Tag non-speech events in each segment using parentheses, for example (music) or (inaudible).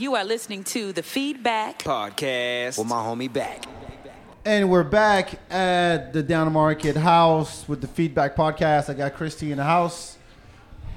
You are listening to the Feedback Podcast with my homie back. And we're back at the Down Market House with the Feedback Podcast. I got Christy in the house.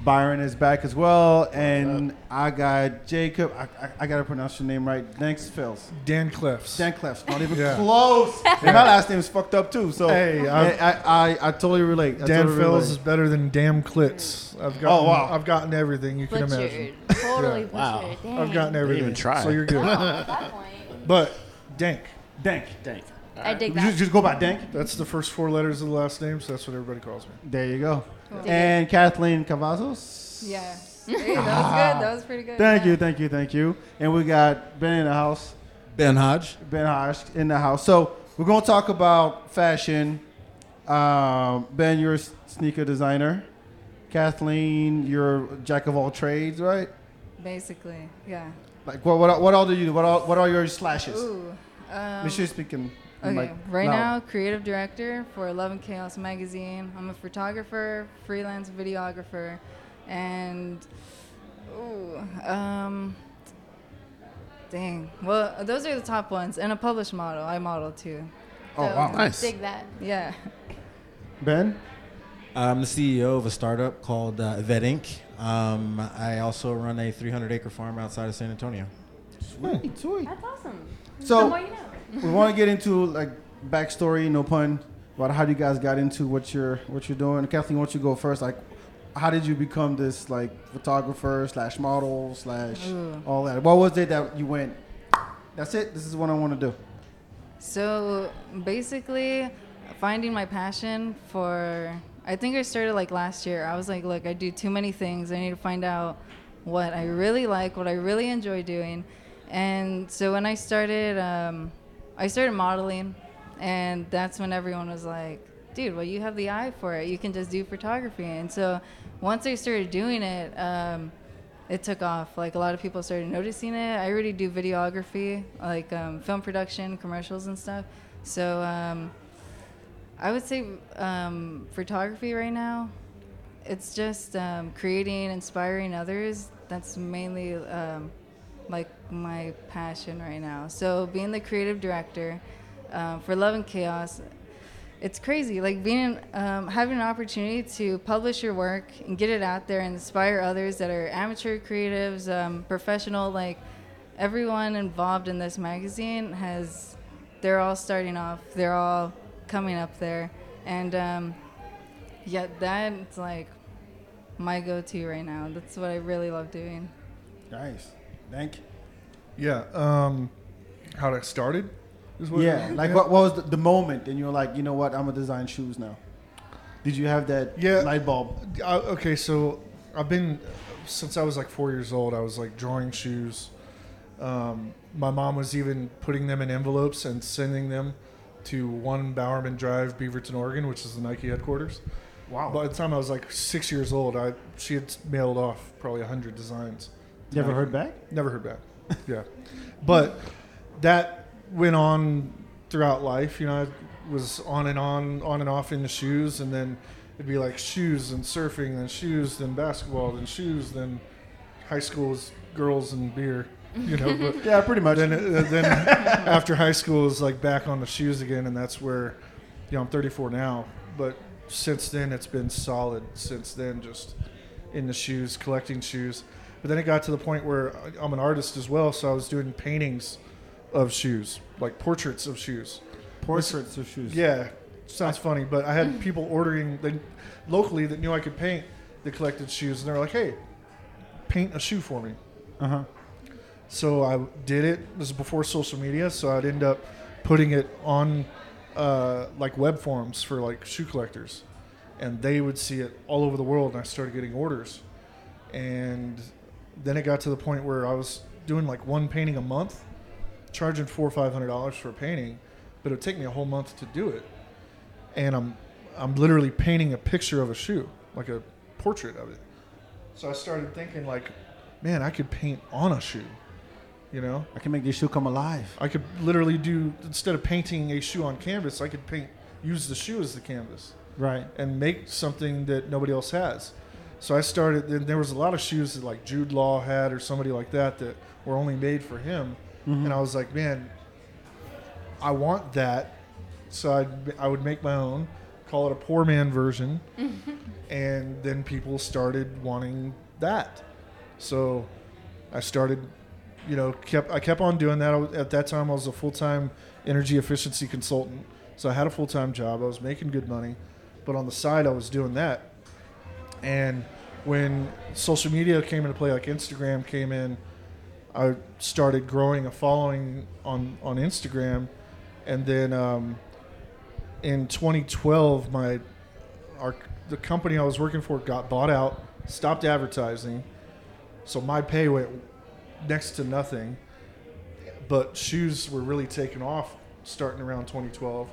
Byron is back as well, and I got Jacob. I, I, I gotta pronounce your name right. Thanks, Phils. Dan Cliffs. Dan Clefs. Not even Yeah. close. (laughs) and my last name is fucked up too. So Hey, I, I- I, I, I totally relate. I Dan totally Phils relate. is better than damn Clits. I've oh, gotten, Oh, wow. I've gotten everything you can Butchered. imagine. Totally (laughs) Yeah. butchered. Dang. I've gotten everything. even try. So you're (laughs) good. At that point, but Dank. Dank. Dang. I dig Just, that. just go by Dank. That's the first four letters of the last name, so that's what everybody calls me. There you go. Dig And Kathleen Cavazos. Yeah. (laughs) Hey, that was good. That was pretty good. Thank yeah. you, thank you, thank you. And we got Ben in the house. Ben Hodge. Ben Hodge in the house. So we're going to talk about fashion. Um, ben, you're a sneaker designer. Kathleen, you're a jack of all trades, right? Basically, yeah. Like what? What, what all do you do? What all, What are your slashes? Ooh. Um, Make sure you're speaking. Okay, like, right loud. now, creative director for Love and Chaos magazine. I'm a photographer, freelance videographer, and ooh, um, dang. Well, those are the top ones, and a published model. I model too. Oh So, wow. Nice. Dig that. Yeah. Ben. I'm the CEO of a startup called uh, Vet Inc. Um, I also run a 300 acre farm outside of San Antonio. Sweet, sweet. That's awesome. So- the more you know. We want to get into like backstory, no pun, about how you guys got into what you're what you're doing. Kathleen, why don't you go first? Like, how did you become this like photographer slash model slash Ooh. all that? What was it that you went? That's it. This is what I want to do. So basically, finding my passion for, I think I started like last year. I was like, look, I do too many things. I need to find out what I really like, what I really enjoy doing. And so when I started, um, I started modeling, and that's when everyone was like, dude, well, you have the eye for it. You can just do photography. And so once I started doing it, um, it took off. Like a lot of people started noticing it. I already do videography, like um, film production, commercials, and stuff. So um, I would say um, photography right now. It's just um, creating, inspiring others. That's mainly um, like my passion right now. So being the creative director um, for Love and Chaos, it's crazy like being um, having an opportunity to publish your work and get it out there and inspire others that are amateur creatives um, professional like everyone involved in this magazine has they're all starting off they're all coming up there and um, yeah that's like my go-to right now that's what i really love doing Nice. Thank you. Yeah. Um, how it started? Is what Yeah. Like, what, what was the, the moment? And you're like, you know what? I'm gonna design shoes now. Did you have that Yeah. light bulb? Uh, okay, so I've been since I was like four years old. I was like drawing shoes. Um, my mom was even putting them in envelopes and sending them to One Bowerman Drive, Beaverton, Oregon, which is the Nike headquarters. Wow. By the time I was like six years old, I she had mailed off probably a hundred designs. You ever heard back? Never heard back. yeah, but that went on throughout life. You know, I was on and on, on and off in the shoes, and then it'd be like shoes and surfing, then shoes, then basketball, then shoes, then high school was girls and beer. You know, but (laughs) Yeah, pretty much. then uh, then after high school is like back on the shoes again, and that's where, you know, I'm 34 now, but since then it's been solid. Since then, just in the shoes, collecting shoes. But then it got to the point where I'm an artist as well, so I was doing paintings of shoes, like portraits of shoes. Portraits of shoes. Yeah, sounds funny, but I had people ordering they, locally that knew I could paint the collected shoes, and they were like, "Hey, paint a shoe for me." Uh huh. So I did it. This is before social media, so I'd end up putting it on uh, like web forums for like shoe collectors, and they would see it all over the world. And I started getting orders, and then it got to the point where I was doing like one painting a month, charging four or five hundred dollars for a painting, but it would take me a whole month to do it, and I'm I'm literally painting a picture of a shoe, like a portrait of it. So I started thinking like, man, I could paint on a shoe. You know, I can make this shoe come alive. I could literally do instead of painting a shoe on canvas, I could paint use the shoe as the canvas Right. and make something that nobody else has. So I started. and there was a lot of shoes that like Jude Law had or somebody like that that were only made for him, mm-hmm. and I was like, man, I want that. So I I would make my own, call it a poor man version, mm-hmm. and then people started wanting that. So I started, you know, kept I kept on doing that. Was, at that time, I was a full time energy efficiency consultant, so I had a full time job. I was making good money, but on the side, I was doing that. And when social media came into play, like Instagram came in, I started growing a following on on Instagram, and then um, in 2012, my our the company I was working for got bought out, stopped advertising, so my pay went next to nothing. But shoes were really taking off starting around 2012,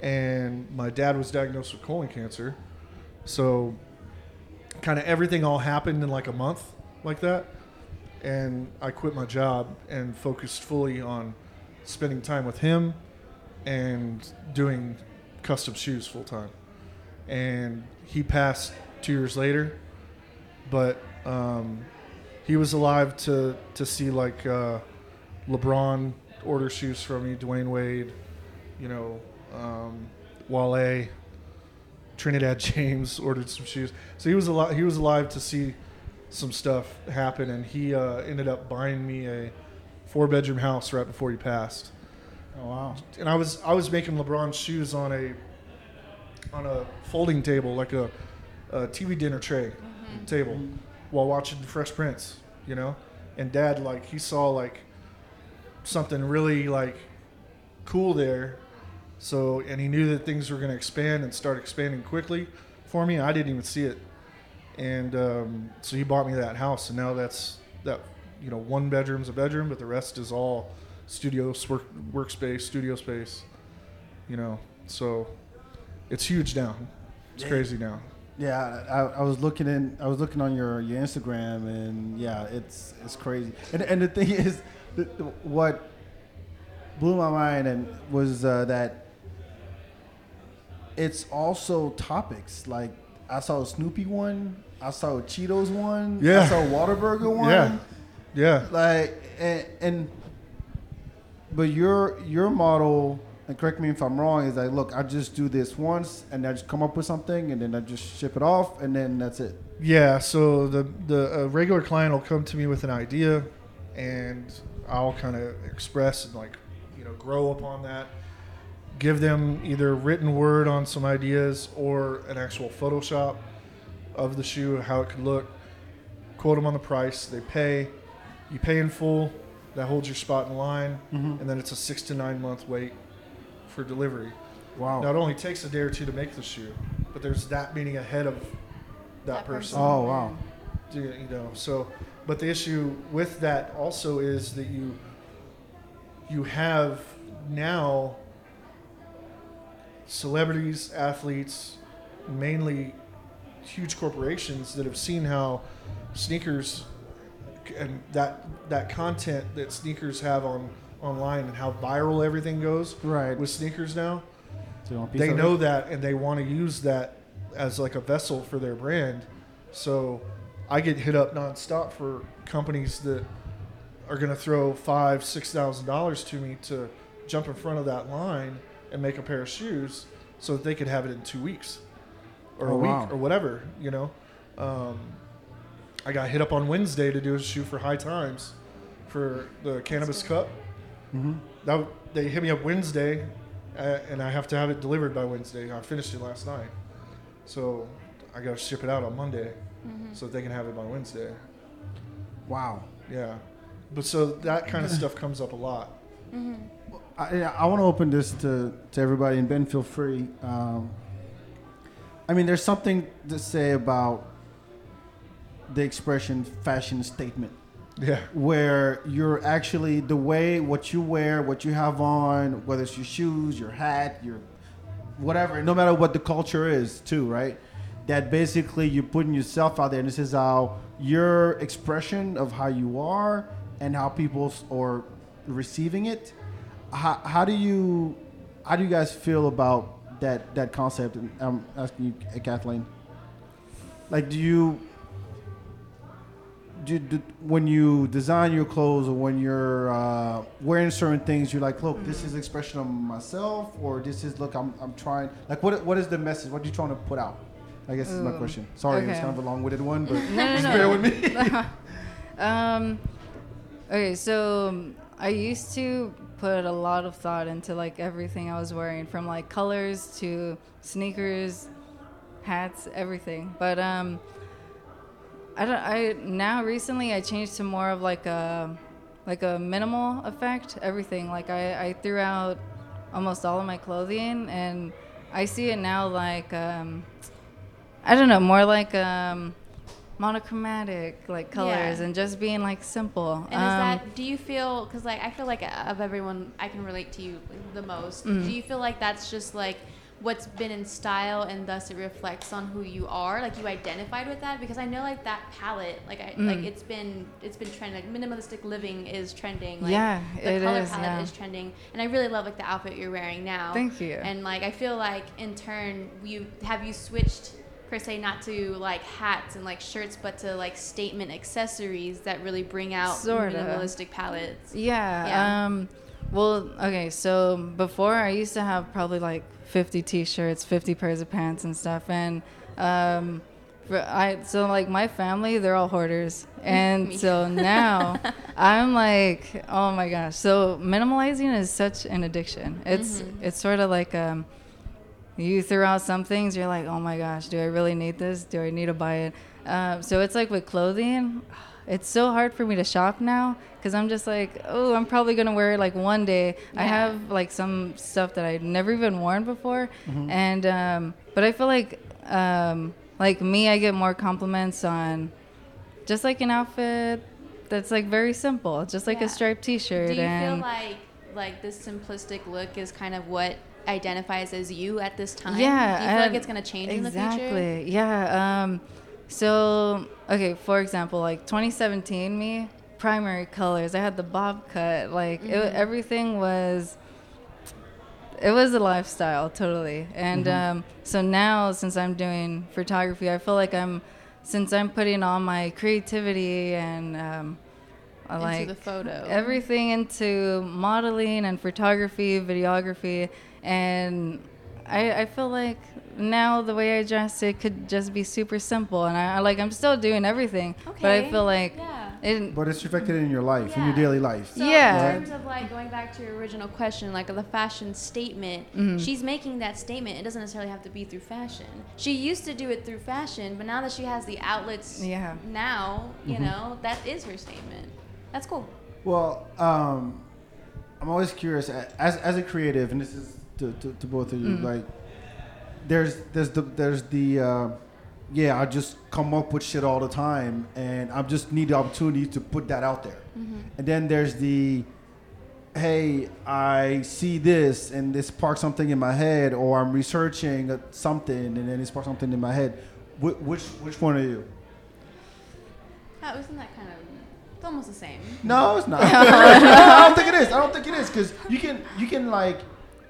and my dad was diagnosed with colon cancer, so kind of everything all happened in like a month, like that, and I quit my job and focused fully on spending time with him and doing custom shoes full time. And he passed two years later, but um, he was alive to to see like uh, LeBron order shoes from me, Dwyane Wade, you know, um, Wale, Trinidad (laughs) James ordered some shoes. So he was alive. He was alive to see some stuff happen, and he uh, ended up buying me a four bedroom house right before he passed Oh wow. and I was I was making LeBron shoes on a on a folding table like a, a TV dinner tray table while watching Fresh Prince, you know, and Dad like he saw like something really like cool there, so and he knew that things were going to expand and start expanding quickly for me. I didn't even see it, and um, so he bought me that house, and now that's that you know one bedroom's a bedroom, but the rest is all studio work, workspace, studio space. You know, so it's huge now. It's crazy now. Yeah, I, I was looking in. I was looking on your, your Instagram, and yeah, it's it's crazy. And and the thing (laughs) is, what blew my mind and was uh, that it's also topics. Like I saw a Snoopy one, I saw a Cheetos one, I saw a Whataburger one. Yeah, yeah, Like and, and but your your model and correct me if I'm wrong is like look I just do this once and I just come up with something and then I just ship it off and then that's it. yeah. So the the uh, regular client will come to me with an idea, and I'll kind of express and like you know grow upon that. Give them either written word on some ideas or an actual Photoshop of the shoe, how it could look. Quote them on the price. They pay. You pay in full. That holds your spot in line, mm-hmm. and then it's a six to nine month wait for delivery. Wow. Now it only takes a day or two to make the shoe, but there's that meaning ahead of that, person. Oh wow. Do you you know, so but the issue with that also is that you you have now celebrities, athletes, mainly huge corporations that have seen how sneakers and that that content that sneakers have on online and how viral everything goes Right. with sneakers now So you want a piece they know it? that and they want to use that as like a vessel for their brand. So I get hit up nonstop for companies that are going to throw five, six thousand dollars to me to jump in front of that line and make a pair of shoes so that they could have it in two weeks or Oh, a week wow. or whatever. You know, um, I got hit up on Wednesday to do a shoe for High Times for the Cannabis Cup. Mm-hmm. That they hit me up Wednesday, uh, and I have to have it delivered by Wednesday. I finished it last night, so I got to ship it out on Monday, so they can have it by Wednesday. Wow. Yeah, but so that kind of (clears throat) stuff comes up a lot. I, I want to open this to, to everybody, and Ben, feel free. Um, I mean, there's something to say about the expression fashion statement, Yeah, where you're actually the way what you wear, what you have on, whether it's your shoes, your hat, your whatever, no matter what the culture is, too, right? That basically you're putting yourself out there, and this is how your expression of how you are and how people are receiving it. How, how do you how do you guys feel about that that concept? And I'm asking you, Kathleen. Like, do you do, do, when you design your clothes or when you're uh, wearing certain things, you're like, look, this is expression of myself, or this is look, I'm, I'm trying. Like, what what is the message? What are you trying to put out? I guess is my question. Sorry, it's kind of a long-winded one, but No, no, just no. bear with me. (laughs) Um, okay, so um, I used to put a lot of thought into like everything I was wearing, from like colors to sneakers, hats, everything. But um, I don't. I now recently I changed to more of like a like a minimal effect. Everything like I I threw out almost all of my clothing, and I see it now like um, I don't know, more like um monochromatic like colors Yeah. and just being like simple. And is Um, that? Do you feel? Because like I feel like of everyone, I can relate to you the most. Mm-hmm. Do you feel like that's just like what's been in style, and thus it reflects on who you are? Like you identified with that? Because I know like that palette, like I like Mm. it's been it's been trending. Like minimalistic living is trending. Like, Yeah, the it color is, palette yeah. is trending, and I really love like the outfit you're wearing now. Thank you. And like I feel like in turn, you have you switched per se not to like hats and like shirts, but to like statement accessories that really bring out Sorta. minimalistic palettes. Yeah. Yeah. Um, well, okay. So before I used to have probably like 50 t-shirts, 50 pairs of pants and stuff, and um, I so like my family, they're all hoarders, (laughs) and so now (laughs) I'm like, oh my gosh. So minimalizing is such an addiction. It's it's sort of like um, you throw out some things, you're like, oh my gosh, do I really need this? Do I need to buy it? Um, so it's like with clothing, (sighs) it's so hard for me to shop now because I'm just like, oh, I'm probably gonna wear it like one day. I have like some stuff that I'd never even worn before, and um, but I feel like um, like me, I get more compliments on just like an outfit that's like very simple, just like Yeah. a striped T-shirt. Do you and feel like like this simplistic look is kind of what identifies as you at this time? Yeah. Do you feel like it's gonna change in the future? Exactly. Yeah. Um, so okay, for example, like 2017, me primary colors. I had the bob cut. Like Mm-hmm. everything was. It was a lifestyle, totally. And Mm-hmm. um, so now, since I'm doing photography, I feel like I'm, since I'm putting all my creativity and um, like the photo. everything into modeling and photography, videography, and I, I feel like now the way I dress it could just be super simple, and I, I like I'm still doing everything, but I feel like Yeah. it. but it's reflected in your life, in your daily life. So Yeah. in terms of like going back to your original question, like the fashion statement, Mm-hmm. she's making that statement. It doesn't necessarily have to be through fashion. She used to do it through fashion, but now that she has the outlets Yeah. now, you Mm-hmm. know, that is her statement. That's cool. Well, um, I'm always curious as as a creative, and this is to, to, to both of you. Like, there's there's the there's the uh, yeah. I just come up with shit all the time, and I just need the opportunity to put that out there. And then there's the hey, I see this, and this sparks something in my head, or I'm researching something, and then it sparks something in my head. Wh- which which one are you? Oh, isn't that kind of? It's almost the same. No, it's not. (laughs) I don't think it is. I don't think it is because you can you can like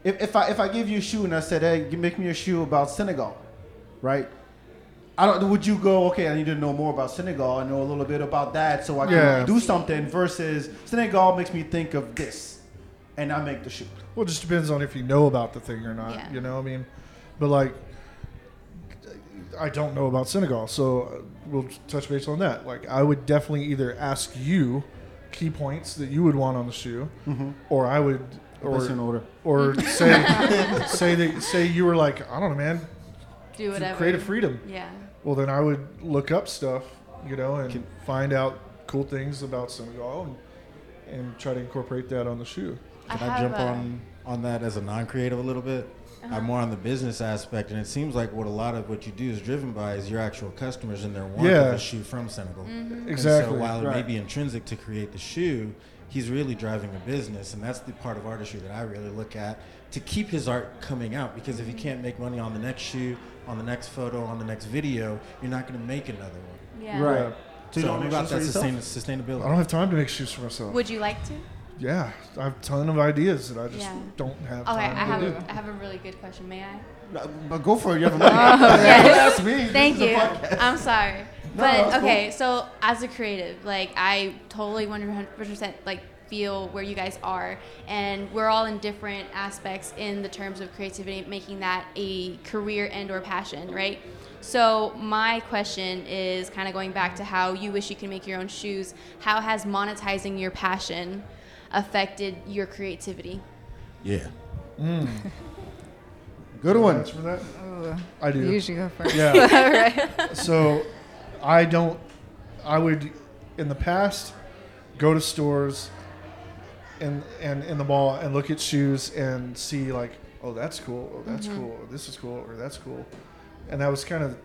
if, if I if I give you a shoe and I said hey you make me a shoe about Senegal, right? I don't. Would you go okay? I need to know more about Senegal. I know a little bit about that so I can Yeah. do something. Versus Senegal makes me think of this, and I make the shoe. Well, it just depends on if you know about the thing or not. Yeah. You know, I mean, but like, I don't know about Senegal, so uh, we'll touch base on that. Like, I would definitely either ask you key points that you would want on the shoe, or I would, That's in or order. or (laughs) say say that say you were like, I don't know, man, Do whatever. creative freedom. Yeah. Well, then I would look up stuff, you know, and Can- find out cool things about Senegal and, and try to incorporate that on the shoe. Can I, have jump a- on on that as a non-creative a little bit? I'm more on the business aspect, and it seems like what a lot of what you do is driven by is your actual customers and their want Yeah. of a shoe from Senegal. Mm-hmm. Exactly. And so while it may be intrinsic to create the shoe, he's really driving a business, and that's the part of artistry that I really look at to keep his art coming out. Because if he can't make money on the next shoe, on the next photo, on the next video, you're not going to make another one. Yeah. Right. So So don't I'm make about that sustain- sustainability. I don't have time to make shoes for myself. Would you like to? Yeah, I have a ton of ideas that I just Yeah. don't have Okay, time I to have do. a, I have a really good question. May I? But go for it. You have a (laughs) mic. Oh, yes. That's me. Thank is you. I'm sorry. But okay, so as a creative, like I totally 100% like feel where you guys are and we're all in different aspects in the terms of creativity making that a career and or passion right so my question is kind of going back to how you wish you could make your own shoes how has monetizing your passion affected your creativity Yeah. Hmm. (laughs) Good one. Answer that? Ooh, I do. You should go first. Yeah. (laughs) So, I don't. I would, in the past, go to stores, and and in the mall and look at shoes and see like, oh that's cool, oh that's mm-hmm. cool, or this is cool, or that's cool, and that was kind of,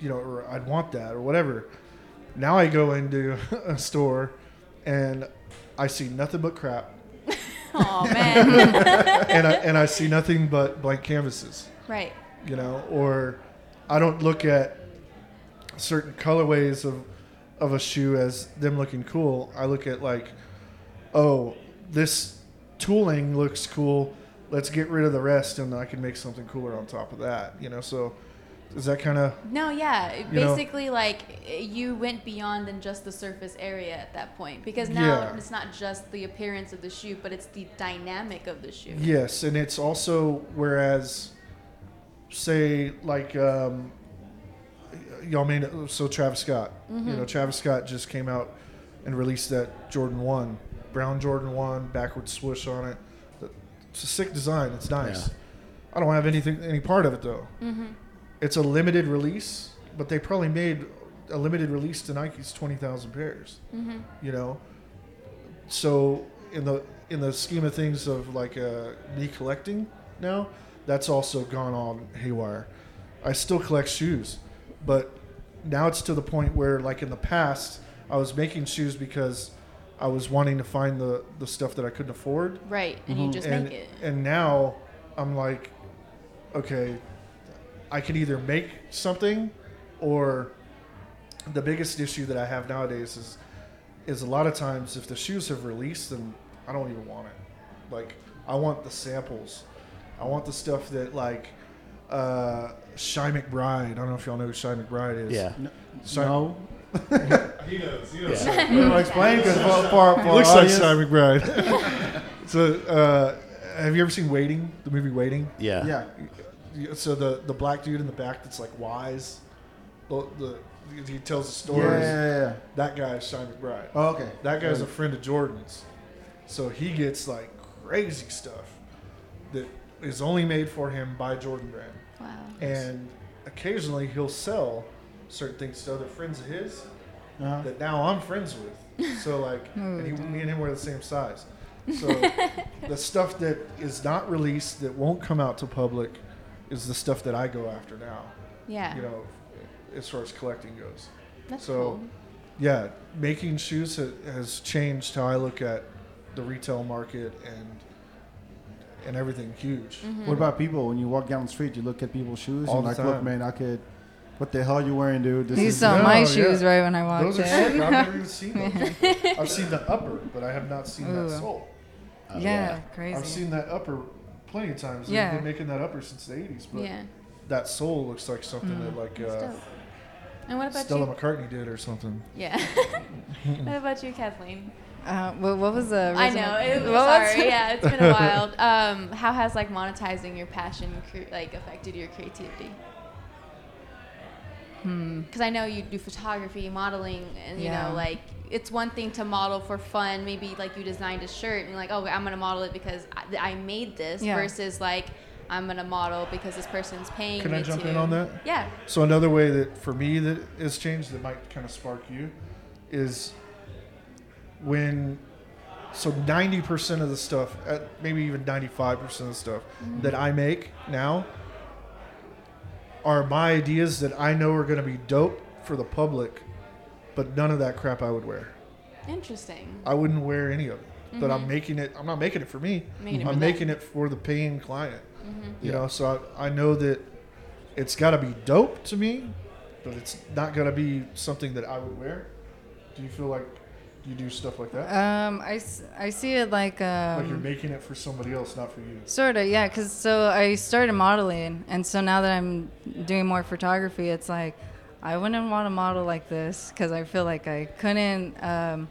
you know, or I'd want that or whatever. Now I go into (laughs) a store, and I see nothing but crap, (laughs) oh (laughs) man and I and I see nothing but blank canvases. right you know, or I don't look at certain colorways of of a shoe as them looking cool. I look at like, oh, this tooling looks cool. Let's get rid of the rest, and I can make something cooler on top of that. You know, so is that kind of No, yeah. You know? Basically, like you went beyond than just the surface area at that point because now Yeah. it's not just the appearance of the shoe, but it's the dynamic of the shoe. yes, and it's also whereas, say like, um, y'all mean so Travis Scott. You know, mm-hmm. Travis Scott just came out and released that Jordan One, brown Jordan One, backwards swoosh on it. It's a sick design. It's nice. I don't have anything any part of it though. Mm-hmm. It's a limited release, but they probably made a limited release to Nike's twenty thousand pairs. Mm-hmm. You know, so in the in the scheme of things of like uh, me collecting now, that's also gone on haywire. I still collect shoes, but now it's to the point where like in the past I was making shoes because I was wanting to find the the stuff that I couldn't afford Right, and you mm-hmm. just and, make it. and now I'm like, okay, I can either make something, or the biggest issue that I have nowadays is is a lot of times if the shoes have released, then I don't even want it. Like I want the samples. I want the stuff that like uh, Chi McBride. I don't know if y'all know who Chi McBride is. Yeah. Chi, No. (laughs) he knows. He knows. (laughs) Well, explain because for, for, for looks our like audience- Chi McBride. (laughs) so, uh, have you ever seen Waiting? The movie Waiting. Yeah. Yeah. Yeah, So the the black dude in the back that's like wise, the, the he tells the Yeah, stories. yeah, yeah, yeah. That guy is Chi McBride. Oh, okay. That guy's a friend of Jordan's, so he gets like crazy stuff that is only made for him by Jordan Brand, Wow. and occasionally he'll sell certain things to other friends of his Uh-huh. that now I'm friends with. (laughs) So like, and he, me and him were the same size. So (laughs) the stuff that is not released that won't come out to public is the stuff that I go after now. Yeah. You know, as far as collecting goes. That's so cool. yeah, making shoes has changed how I look at the retail market and and everything huge. Mm-hmm. What about people? When you walk down the street, you look at people's shoes All and the like, look, man, I could. What the hell are you wearing, dude? This He is saw No, my yeah. shoes right when I walked Those are sick. I've never even (laughs) seen those. I've seen the upper, but I have not seen Ooh. that sole. yeah, crazy. I've seen that upper plenty of times. They've been making that upper since the 80s, but Yeah. that sole looks like something Mm. that like uh. And what about Stella you? McCartney did or something. Yeah. (laughs) what about you, Kathleen? Uh, what, what was the? I original- know. It, what was- sorry. yeah, it's been a (laughs) while. Um, how has like monetizing your passion cre- like affected your creativity? Hmm. Because I know you do photography, modeling, and you Yeah. know, like it's one thing to model for fun. Maybe like you designed a shirt and you're like, oh, I'm gonna model it because I, I made this. Yeah. Versus like, I'm gonna model because this person's paying Can me I jump to. in on that? Yeah. So another way that for me that has changed that might kind of spark you is when so 90% of the stuff uh, maybe even 95% of the stuff that I make now are my ideas that I know are going to be dope for the public but none of that crap I would wear. Interesting. I wouldn't wear any of it. But I'm making it I'm not making it for me. Making it for I'm them. making it for the paying client. You Yeah. know, so I, I know that it's got to be dope to me, but it's not going to be something that I would wear. Do you feel like you do stuff like that? Um, I, I see it like um, like you're making it for somebody else, not for you. Sort of, yeah. Cause so I started modeling, and so now that I'm doing more photography, it's like I wouldn't want to model like this because I feel like I couldn't um,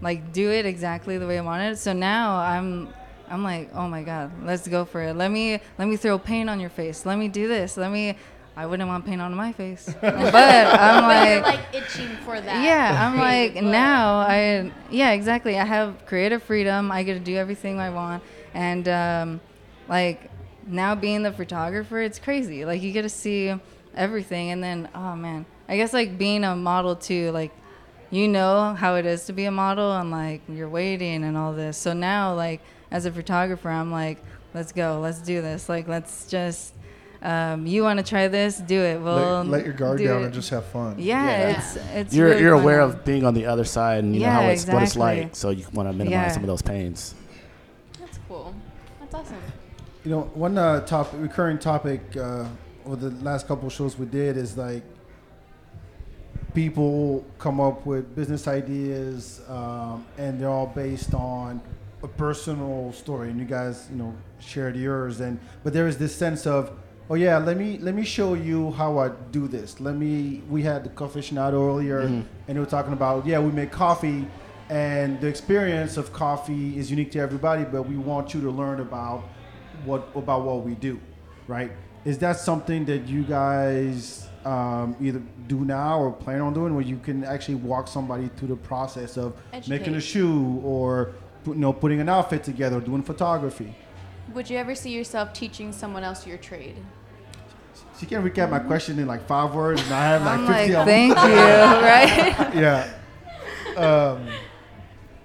like do it exactly the way I wanted. So now I'm I'm like, oh my god, let's go for it. Let me let me throw paint on your face. Let me do this. Let me. I wouldn't want paint on my face, (laughs) but I'm But you're like, like itching for that. yeah, I'm like creative look. now I yeah exactly. I have creative freedom. I get to do everything I want, and um, like now being the photographer, it's crazy. Like you get to see everything, and then oh man, I guess like being a model too. Like you know how it is to be a model, and like you're waiting and all this. So now like as a photographer, I'm like, let's go, let's do this. Like let's just. Um, you want to try this? Do it. We'll let, let your guard do down it. and just have fun. Yeah, Yeah. it's it's. You're really you're fun. aware of being on the other side and you know how it's what it's like, so you want to minimize Yeah. some of those pains. That's cool. That's awesome. You know, one uh, topic, recurring topic uh, over the last couple of shows we did is like people come up with business ideas, um, and they're all based on a personal story. And you guys, you know, shared yours, and but there is this sense of, oh yeah, let me let me show you how I do this. Let me. We had the coffee aficionado earlier, and they were talking about yeah, we make coffee. And the experience of coffee is unique to everybody, but we want you to learn about what about what we do, right? Is that something that you guys um, either do now or plan on doing, where you can actually walk somebody through the process of making a shoe or you know putting an outfit together, doing photography? Would you ever see yourself teaching someone else your trade? She can recap my question in like five words, and I have like I'm fifty. like, of them. thank you, right? (laughs) Yeah. Um,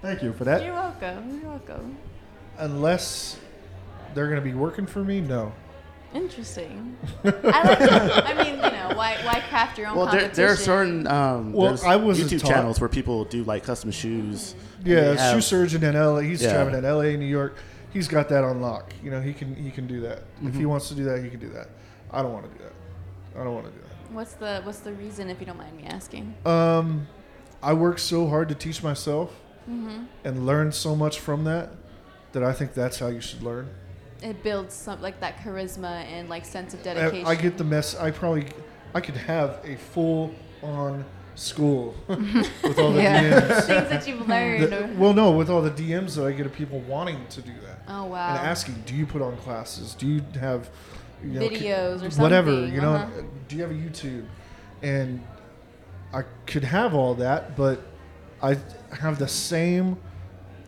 Thank you for that. You're welcome. You're welcome. unless they're going to be working for me, no. Interesting. (laughs) I like. I mean, you know, why why craft your own Well, there, competition? there are certain um, Well, I wasn't YouTube taught- channels where people do like custom shoes. Yeah, they have- shoe surgeon in LA. He's Yeah. traveling in LA, New York. He's got that on lock. You know, he can he can do that. If he wants to do that, he can do that. I don't want to do that. I don't want to do that. What's the What's the reason, if you don't mind me asking? Um, I work so hard to teach myself and learn so much from that that I think that's how you should learn. It builds some like that charisma and like sense of dedication. I get the mess. I probably I could have a full on school (laughs) (laughs) with all the Yeah. DMs. (laughs) things that you've learned. The- well, no, with all the DMs that I get of people wanting to do that. oh wow. and asking, do you put on classes? Do you have you know, Videos or whatever? You know, uh-huh. do you have a YouTube? And I could have all that, but I have the same.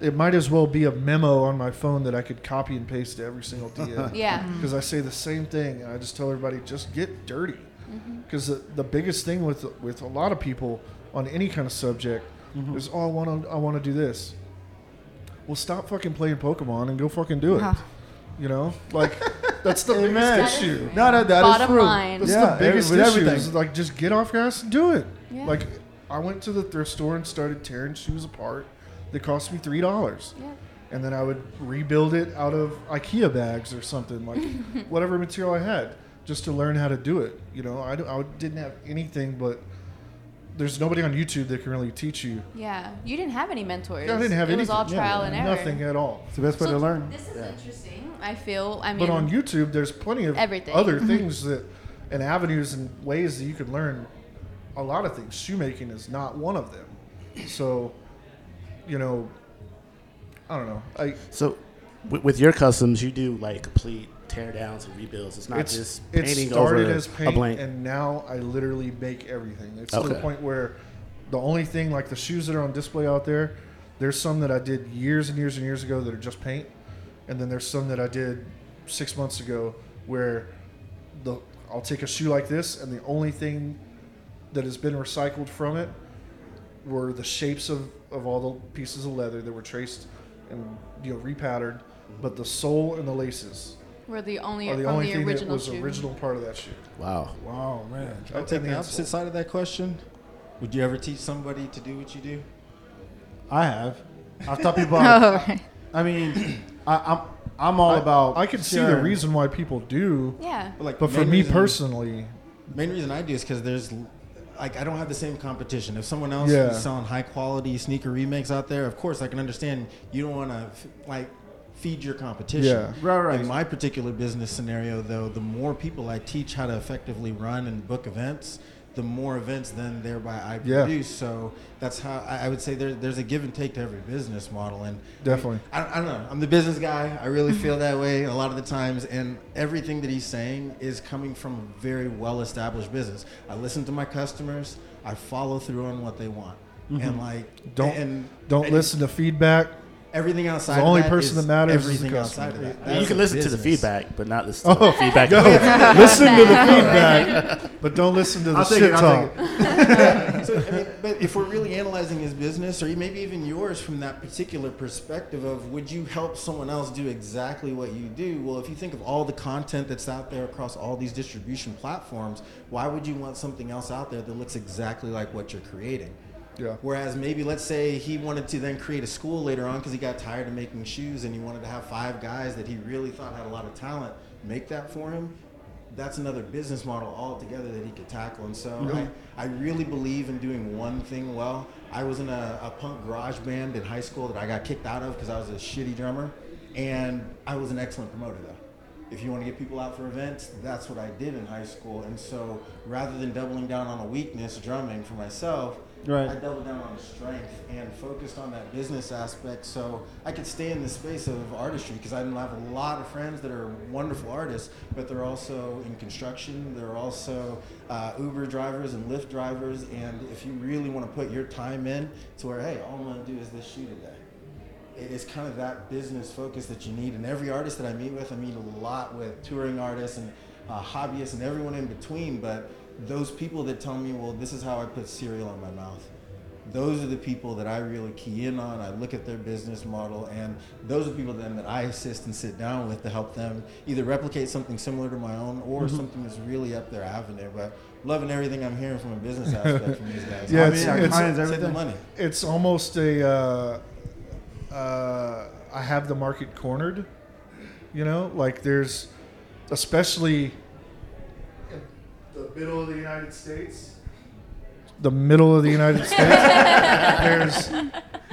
It might as well be a memo on my phone that I could copy and paste to every single DM. (laughs) yeah. Because I say the same thing, and I just tell everybody just get dirty. Mm-hmm. Because the, the biggest thing with with a lot of people on any kind of subject is, oh, I want to I want to do this. Well, stop fucking playing Pokemon and go fucking do it. Huh. You know, like (laughs) that's the Amen. biggest issue. No, no, that is Bottom true. line. That's Yeah, the biggest with issue. everything. Is like just get off your ass and do it. Yeah. Like I went to the thrift store and started tearing shoes apart. They cost me three dollars. Yeah. And then I would rebuild it out of IKEA bags or something like (laughs) whatever material I had, just to learn how to do it. You know, I, I didn't have anything but there's nobody on YouTube that can really teach you. Yeah. You didn't have any mentors. I didn't have it anything. was all Yeah, trial and error. Nothing at all. It's the best way So to learn. This is interesting. I feel. I mean, But on YouTube, there's plenty of Everything. other (laughs) things that, and avenues and ways that you can learn a lot of things. Shoemaking is not one of them. So, you know, I don't know. I So, with, with your customs, you do like complete tear downs and rebuilds. It's not it's just it painting started over as a paint, blank. and now I literally make everything. It's to the point where the only thing like the shoes that are on display out there, there's some that I did years and years and years ago that are just paint, and then there's some that I did six months ago where the I'll take a shoe like this, and the only thing that has been recycled from it were the shapes of, of all the pieces of leather that were traced and you know repatterned, but the sole and the laces we're the only are the from only the thing that original was shoe. original part of that shoe. wow. Wow, man. I'll take the the opposite insole. side of that question. Would you ever teach somebody to do what you do? I have. I've taught people. (laughs) how- Oh, right. I mean, I, I'm I'm all I, about. I can see the sharing. reason why people do, Yeah. Like, but for main me reason- personally, main reason I do is because there's like I don't have the same competition. If someone else Yeah. is selling high quality sneaker remakes out there, of course I can understand you don't want to like feed your competition. Yeah. Right, right. In my particular business scenario, though, the more people I teach how to effectively run and book events, the more events, then thereby I Yeah. produce. So that's how I, I would say there, there's a give and take to every business model. And Definitely. I, I don't know. I'm the business guy. I really feel that way a lot of the times. And everything that he's saying is coming from a very well established business. I listen to my customers. I follow through on what they want. Mm-hmm. And like Don't and don't and listen to feedback. Everything outside. The of only that person is that matters Everything customer. outside of that. you can a listen to the feedback, but not listen to Oh, the (laughs) feedback. Go. listen to the (laughs) feedback, but don't listen to the I'll take shit it, I'll talk. take so, I mean, but if we're really analyzing his business, or maybe even yours from that particular perspective of would you help someone else do exactly what you do? Well, if you think of all the content that's out there across all these distribution platforms, why would you want something else out there that looks exactly like what you're creating? Yeah. Whereas maybe let's say he wanted to then create a school later on because he got tired of making shoes and he wanted to have five guys that he really thought had a lot of talent make that for him. That's another business model altogether that he could tackle. And so I, I really believe in doing one thing well. I was in a, a punk garage band in high school that I got kicked out of because I was a shitty drummer. And I was an excellent promoter though if you want to get people out for events, that's what I did in high school. And so rather than doubling down on a weakness, drumming for myself, Right. I doubled down on strength and focused on that business aspect so I could stay in the space of artistry because I have a lot of friends that are wonderful artists, but they're also in construction. They're also uh, Uber drivers and Lyft drivers. And if you really want to put your time in to where, hey, all I'm going to do is this shoe today it is kind of that business focus that you need. And every artist that I meet with, I meet a lot with touring artists and uh, hobbyists and everyone in between. But those people that tell me, well, this is how I put cereal in my mouth. Those are the people that I really key in on. I look at their business model, and those are people then that I assist and sit down with to help them either replicate something similar to my own or something that's really up their avenue. But loving everything I'm hearing from a business (laughs) aspect from these guys. Yeah, I it's- mean, it's- the everything. money. It's almost a. Uh, uh, I have the market cornered. You know, like there's, especially the middle of the United States. The middle of the United (laughs) States. there's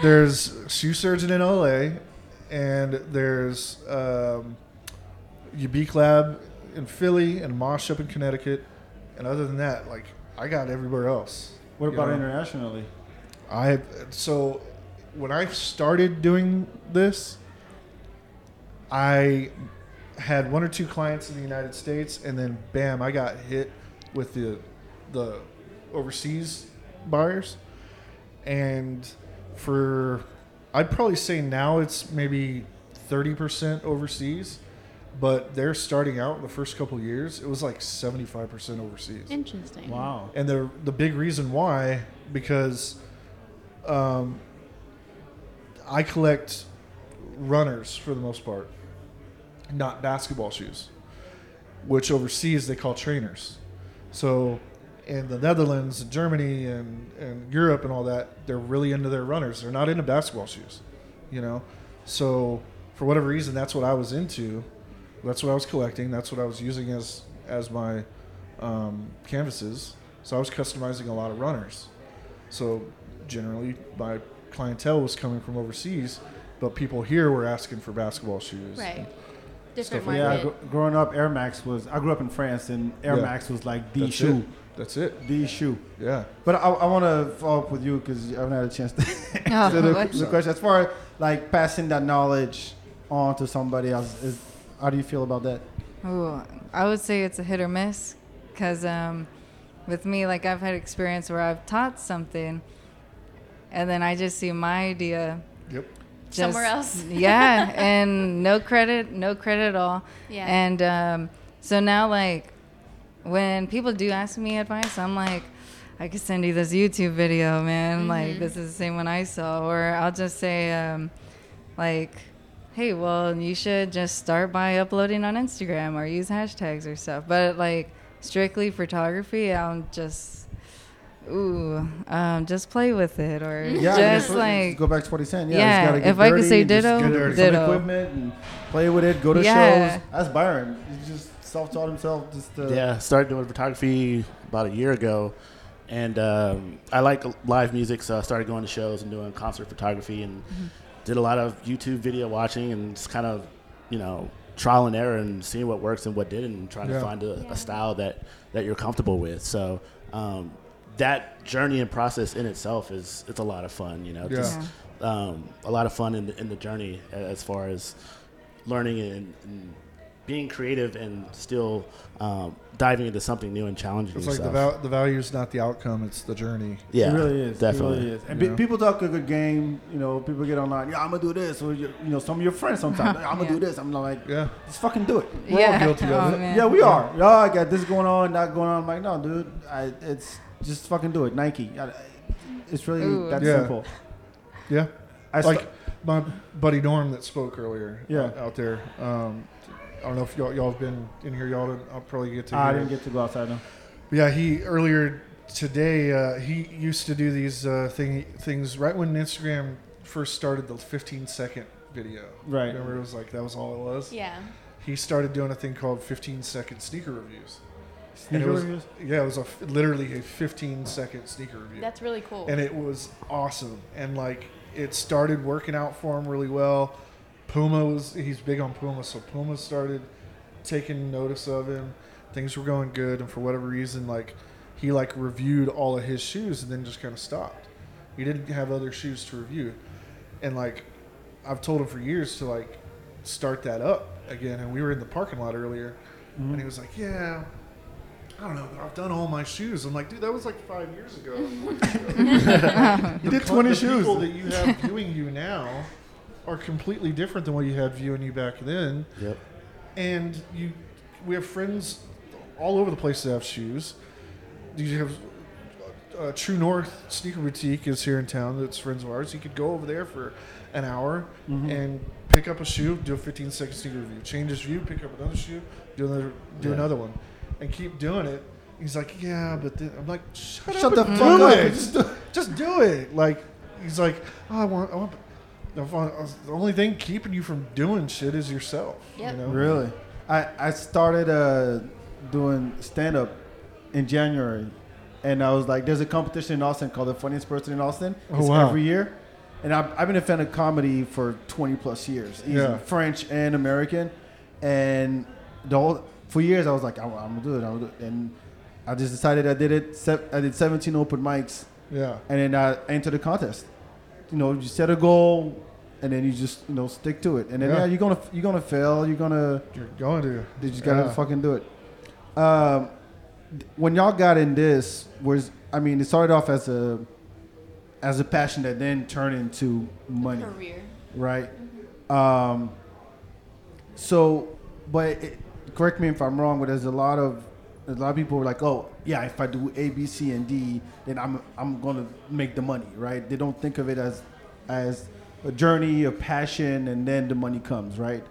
there's shoe surgeon in LA, and there's um, Ubique Lab in Philly and Mosh up in Connecticut, and other than that, like I got everywhere else. What about know? internationally? I so when I started doing this, I had one or two clients in the United States, and then bam, I got hit with the the overseas buyers, and for I'd probably say now it's maybe thirty percent overseas, but they're starting out in the first couple years. It was like seventy five percent overseas. Interesting. Wow. And the the big reason why because um, I collect runners for the most part, not basketball shoes, which overseas they call trainers. So in the Netherlands, and Germany, and, and Europe and all that, they're really into their runners. They're not into basketball shoes, you know. So for whatever reason, that's what I was into. That's what I was collecting. That's what I was using as as my um, canvases. So I was customizing a lot of runners. So generally, my clientele was coming from overseas, but people here were asking for basketball shoes. Right. Different Stuff like Yeah, market. gr- growing up, Air Max was. I grew up in France, and Air Yeah. Max was like the That's shoe, it. That's it. the shoe. Yeah. But I, I want to follow up with you because I haven't had a chance to (laughs) (laughs) Oh, answer the, the question. As far as like passing that knowledge on to somebody else, is, how do you feel about that? Ooh, I would say it's a hit or miss, because um, with me, like I've had experience where I've taught something, and then I just see my idea Yep. Just- Somewhere else. (laughs) yeah, (laughs) and no credit, no credit at all. Yeah. And um, so now, like, when people do ask me advice, I'm like, I could send you this YouTube video, man. Like, this is the same one I saw. Or I'll just say, um, like, hey, well, you should just start by uploading on Instagram or use hashtags or stuff. But, like, strictly photography, I'm just, ooh, um, just play with it. Or Yeah, just let's- like, go back to what he's saying. Yeah, Yeah, gotta get if I could say ditto, get some ditto. equipment and play with it. Go to Yeah. shows. That's Byron. He just self-taught himself. Just uh, Yeah, started doing photography about a year ago, and um, I like live music, so I started going to shows and doing concert photography, and did a lot of YouTube video watching and just kind of, you know, trial and error and seeing what works and what didn't, and trying Yeah. to find a, a style that that you're comfortable with. So. um, that journey and process in itself is it's a lot of fun. You know, Yeah. just um, a lot of fun in the, in the journey as far as learning and, and being creative and still um, diving into something new and challenging It's like the val- the value is not the outcome; it's the journey. yeah, it really is. definitely. It really is. And You pe- people talk a good game. You know, people get online. Yeah, I'm gonna do this, or you you know, some of your friends sometimes. I'm (laughs) gonna Yeah. do this. I'm like, Yeah, just fucking do it. We're all yeah. guilty of oh, it. Man. Yeah, we are. Yeah, I got this going on, that going on. I'm like, no, dude, I, it's just fucking do it. Nike. It's really Ooh. that Yeah. simple. yeah. I like my buddy Norm that spoke earlier. Yeah. out, out there. Um, I don't know if y'all, y'all have been in here. Y'all, didn't, I'll probably get to. I hear didn't get to go outside now. Yeah, he earlier today. Uh, he used to do these uh, thing things right when Instagram first started the 15 second video. Right. Remember, it was like that was all it was. Yeah. He started doing a thing called 15 second sneaker reviews. And Sneaker it was, reviews? Yeah, it was a f literally a 15 second sneaker review. That's really cool. and it was awesome. And like it started working out for him really well. Puma was he's big on Puma, so Puma started taking notice of him. Things were going good, and for whatever reason, like he like reviewed all of his shoes and then just kind of stopped. He didn't have other shoes to review, and like I've told him for years to like start that up again. And we were in the parking lot earlier, and he mm-hmm. was like, "Yeah." I don't know. I've done all my shoes. I'm like, dude, that was like five years ago. (laughs) You did 20 the shoes. People that you have viewing you now are completely different than what you had viewing you back then. Yep. And you, we have friends all over the place that have shoes. You have uh, True North Sneaker Boutique is here in town. That's friends of ours. You could go over there for an hour Mm-hmm. and pick up a shoe, do a 15 second sneaker review, change his view, pick up another shoe, do another, do Yeah. another one, and keep doing it. He's like, yeah, but then I'm like, shut, Shut up the and fuck do up. it. Just do, just do it. Like he's like, oh, I want, I want. The fun- the only thing keeping you from doing shit is yourself. Yep. You know? Really? I, I started uh, doing stand up in January. And I was like, there's a competition in Austin called the Funniest Person in Austin. Oh, wow. every year. And I've, I've been a fan of comedy for 20 plus years. Yeah. French and American. And the whole, for years, I was like, I'm, I'm going to do it. I'm gonna do it. And I just decided I did it. Se- I did 17 open mics. Yeah. And then I entered the contest. You know, you set a goal. And then you just you know stick to it, and then Yeah. yeah, you're gonna you're gonna fail, you're gonna You're going to. you just gotta Yeah. fucking do it. Um, when y'all got in this, was I mean, it started off as a as a passion that then turned into money, Career. right? Um, so, but it, correct me if I'm wrong, but there's a lot of there's a lot of people are like, oh yeah, if I do A, B, C, and D, then I'm I'm gonna make the money, right? They don't think of it as as a journey, a passion, and then the money comes, right?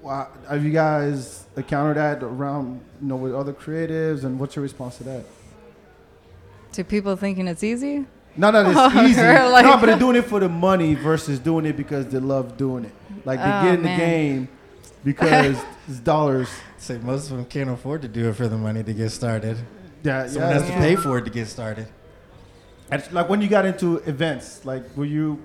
Wha- Have you guys encountered that around, you know, with other creatives, and what's your response to that? To people thinking it's easy? Not that (laughs) Oh, it's easy, like- no, but they're doing it for the money versus doing it because they love doing it. Like they Oh, get in oh, man. the game because (laughs) it's dollars. Say most of them can't afford to do it for the money to get started. Yeah, Someone yeah. has to pay for it to get started. And, Like when you got into events, like were you?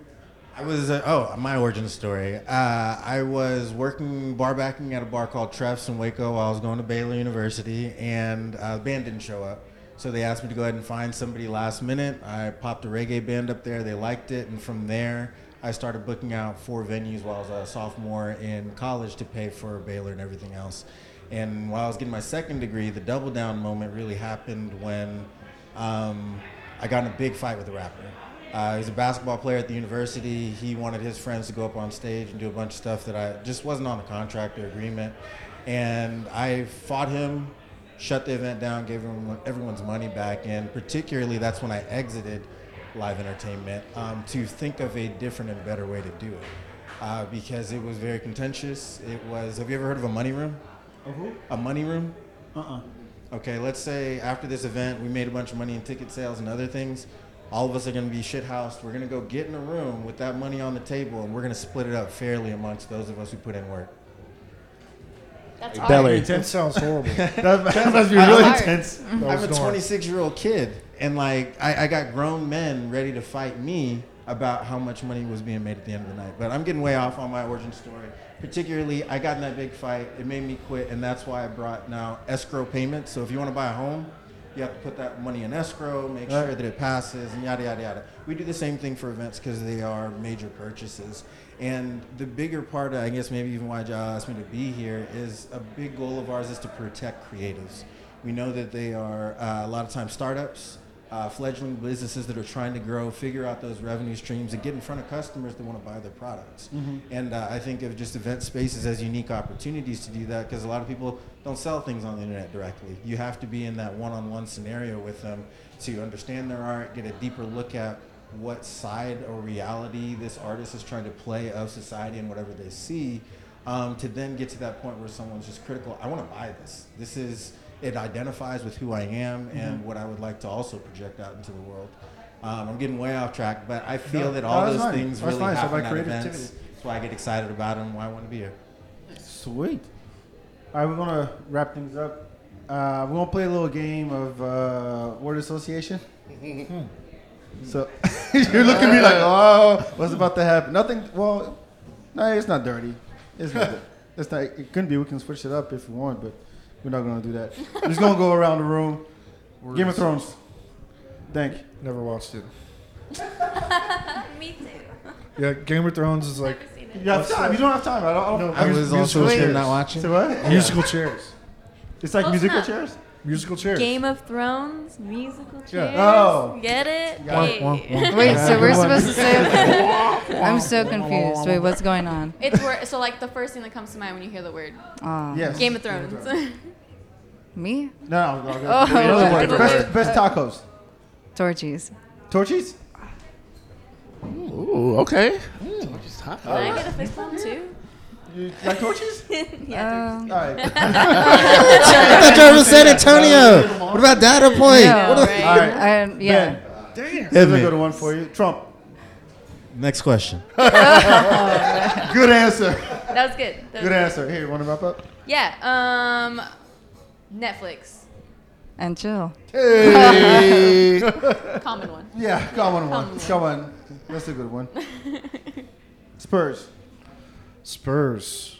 I was uh, oh my origin story. Uh, I was working bar backing at a bar called Treff's in Waco while I was going to Baylor University, and uh, the band didn't show up. So they asked me to go ahead and find somebody last minute. I popped a reggae band up there. They liked it, and from there I started booking out four venues while I was a sophomore in college to pay for Baylor and everything else. And while I was getting my second degree, the double down moment really happened when um, I got in a big fight with a rapper. Uh, he was a basketball player at the university. He wanted his friends to go up on stage and do a bunch of stuff that I just wasn't on the contract or agreement. And I fought him, shut the event down, gave everyone, everyone's money back, and particularly that's when I exited live entertainment um, to think of a different and better way to do it. Uh, because it was very contentious. It was. Have you ever heard of a money room? A who? A money room? Uh-uh. Okay, let's say after this event, we made a bunch of money in ticket sales and other things. All of us are going to be shithoused. We're going to go get in a room with that money on the table, and we're going to split it up fairly amongst those of us who put in work. That's Belly. That sounds horrible. That, (laughs) that must be really intense. I'm a 26 year old kid, and like I, I got grown men ready to fight me about how much money was being made at the end of the night. But I'm getting way off on my origin story. Particularly, I got in that big fight. It made me quit, and that's why I brought now escrow payments. So if you want to buy a home, You have to put that money in escrow, make Right. sure that it passes, and yada yada yada. We do the same thing for events because they are major purchases. And the bigger part, I guess, maybe even why Jai asked me to be here, is a big goal of ours is to protect creatives. We know that they are uh, a lot of times startups, uh, fledgling businesses that are trying to grow, figure out those revenue streams, and get in front of customers that want to buy their products. And uh, I think of just event spaces as unique opportunities to do that because a lot of people don't sell things on the internet directly. You have to be in that one-on-one scenario with them to understand their art, get a deeper look at what side or reality this artist is trying to play of society and whatever they see, um, to then get to that point where someone's just critical. I want to buy this. This is it identifies with who I am and what I would like to also project out into the world. Um, I'm getting way off track, but I feel No, that all those fine. things That's really fine. So happen by at events. That's why I get excited about them. Why I want to be here. Sweet. All right, we're gonna wrap things up. Uh, we're gonna play a little game of uh, word association. so (laughs) you're looking at me like, (laughs) oh, what's about to happen? Nothing. Well, no, it's not dirty. It's not. (laughs) it's not. It couldn't be. We can switch it up if we want, but we're not gonna do that. We're just gonna go around the room. Game of Thrones. Thank. Never watched it. (laughs) Me too. Yeah, Game of Thrones is like You have time. You don't have time. I don't. I don't No, I was also musical assumed chairs. not watching. so what? musical chairs. It's like Close musical enough. chairs. Musical chairs. Game of Thrones, musical chairs. Yeah. Oh. Get it? Yeah. Hey. Wah, wah, wah. Wait, Yeah, so we're supposed to say? (laughs) I'm so confused. Wait, what's going on? It's where so like the first thing that comes to mind when you hear the word Oh, Yes. Game of Thrones. (laughs) me? No, I'll go- I'll go. Oh. Wait, best, best tacos. Torchy's. Torchy's? Ooh, okay. Can I get a fist bump too? You like Torchy's? (laughs) yeah. Um, All right. I thought you were San Antonio. What about data point? no, All right. I, yeah. Ben, Hit here's a me. good one for you. Trump. Next question. (laughs) Good answer. That was good. That was Good answer. Here, you want to wrap up? Yeah. Um, Netflix. And chill. Hey. (laughs) Common one. yeah, come on, one. Come Come. That's a good one. Spurs. Spurs.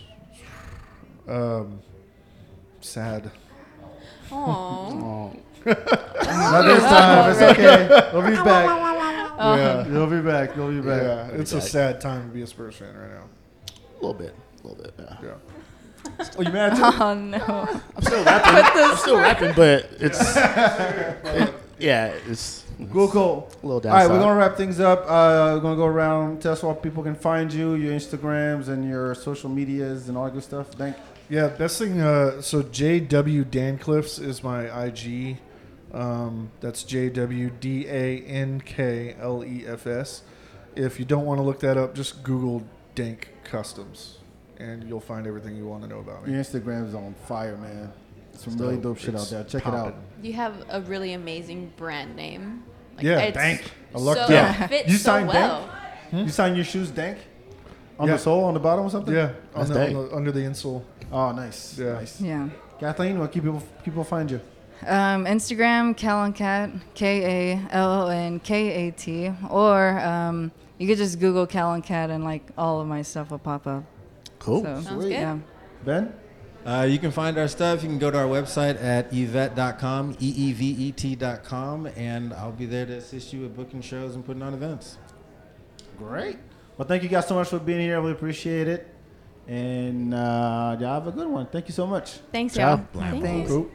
Um, sad. (laughs) Not this time. It's okay. They'll be back. Yeah. They'll be back. They'll be back. Yeah, it's a back. sad time to be a Spurs fan right now. a little bit, a little bit. Yeah. Yeah. Oh, you mad too? Oh no. I'm still rapping. I'm still rapping, but it's (laughs) it- yeah, it's Cool, cool. a little All right, we're gonna wrap things up. Uh, we're gonna go around, tell us where people can find you, your Instagrams and your social medias and all that good stuff. Thank. Yeah, best thing. Uh, so JW Danklefs is my IG. Um, that's J W D A N K L E F S. If you don't want to look that up, just Google Dank Customs, and you'll find everything you want to know about me. Your Instagram is on fire, man. Some It's really dope. dope shit out there. Check it out. You have a really amazing brand name. Like, Yeah, it's Dank. I lucked so out. Fits You so signed well. You sign your shoes, Dank, on Yeah. the sole, on the bottom, or something. Yeah, on the, on the, under the insole. Oh, nice. Yeah. Nice. Yeah. Kathleen, where can people people find you? Um, Instagram, Kalon Kat, K A L O N K A T, or um, you could just Google Kalon Kat and like all of my stuff will pop up. cool. So, Sounds good. yeah. Ben. Uh, you can find our stuff. You can go to our website at eevet.com, E E V E T.com, and I'll be there to assist you with booking shows and putting on events. Great. Well, thank you guys so much for being here. I really appreciate it. And uh, y'all have a good one. Thank you so much. Thanks, Ciao. y'all. Thank you. Thanks. Cool.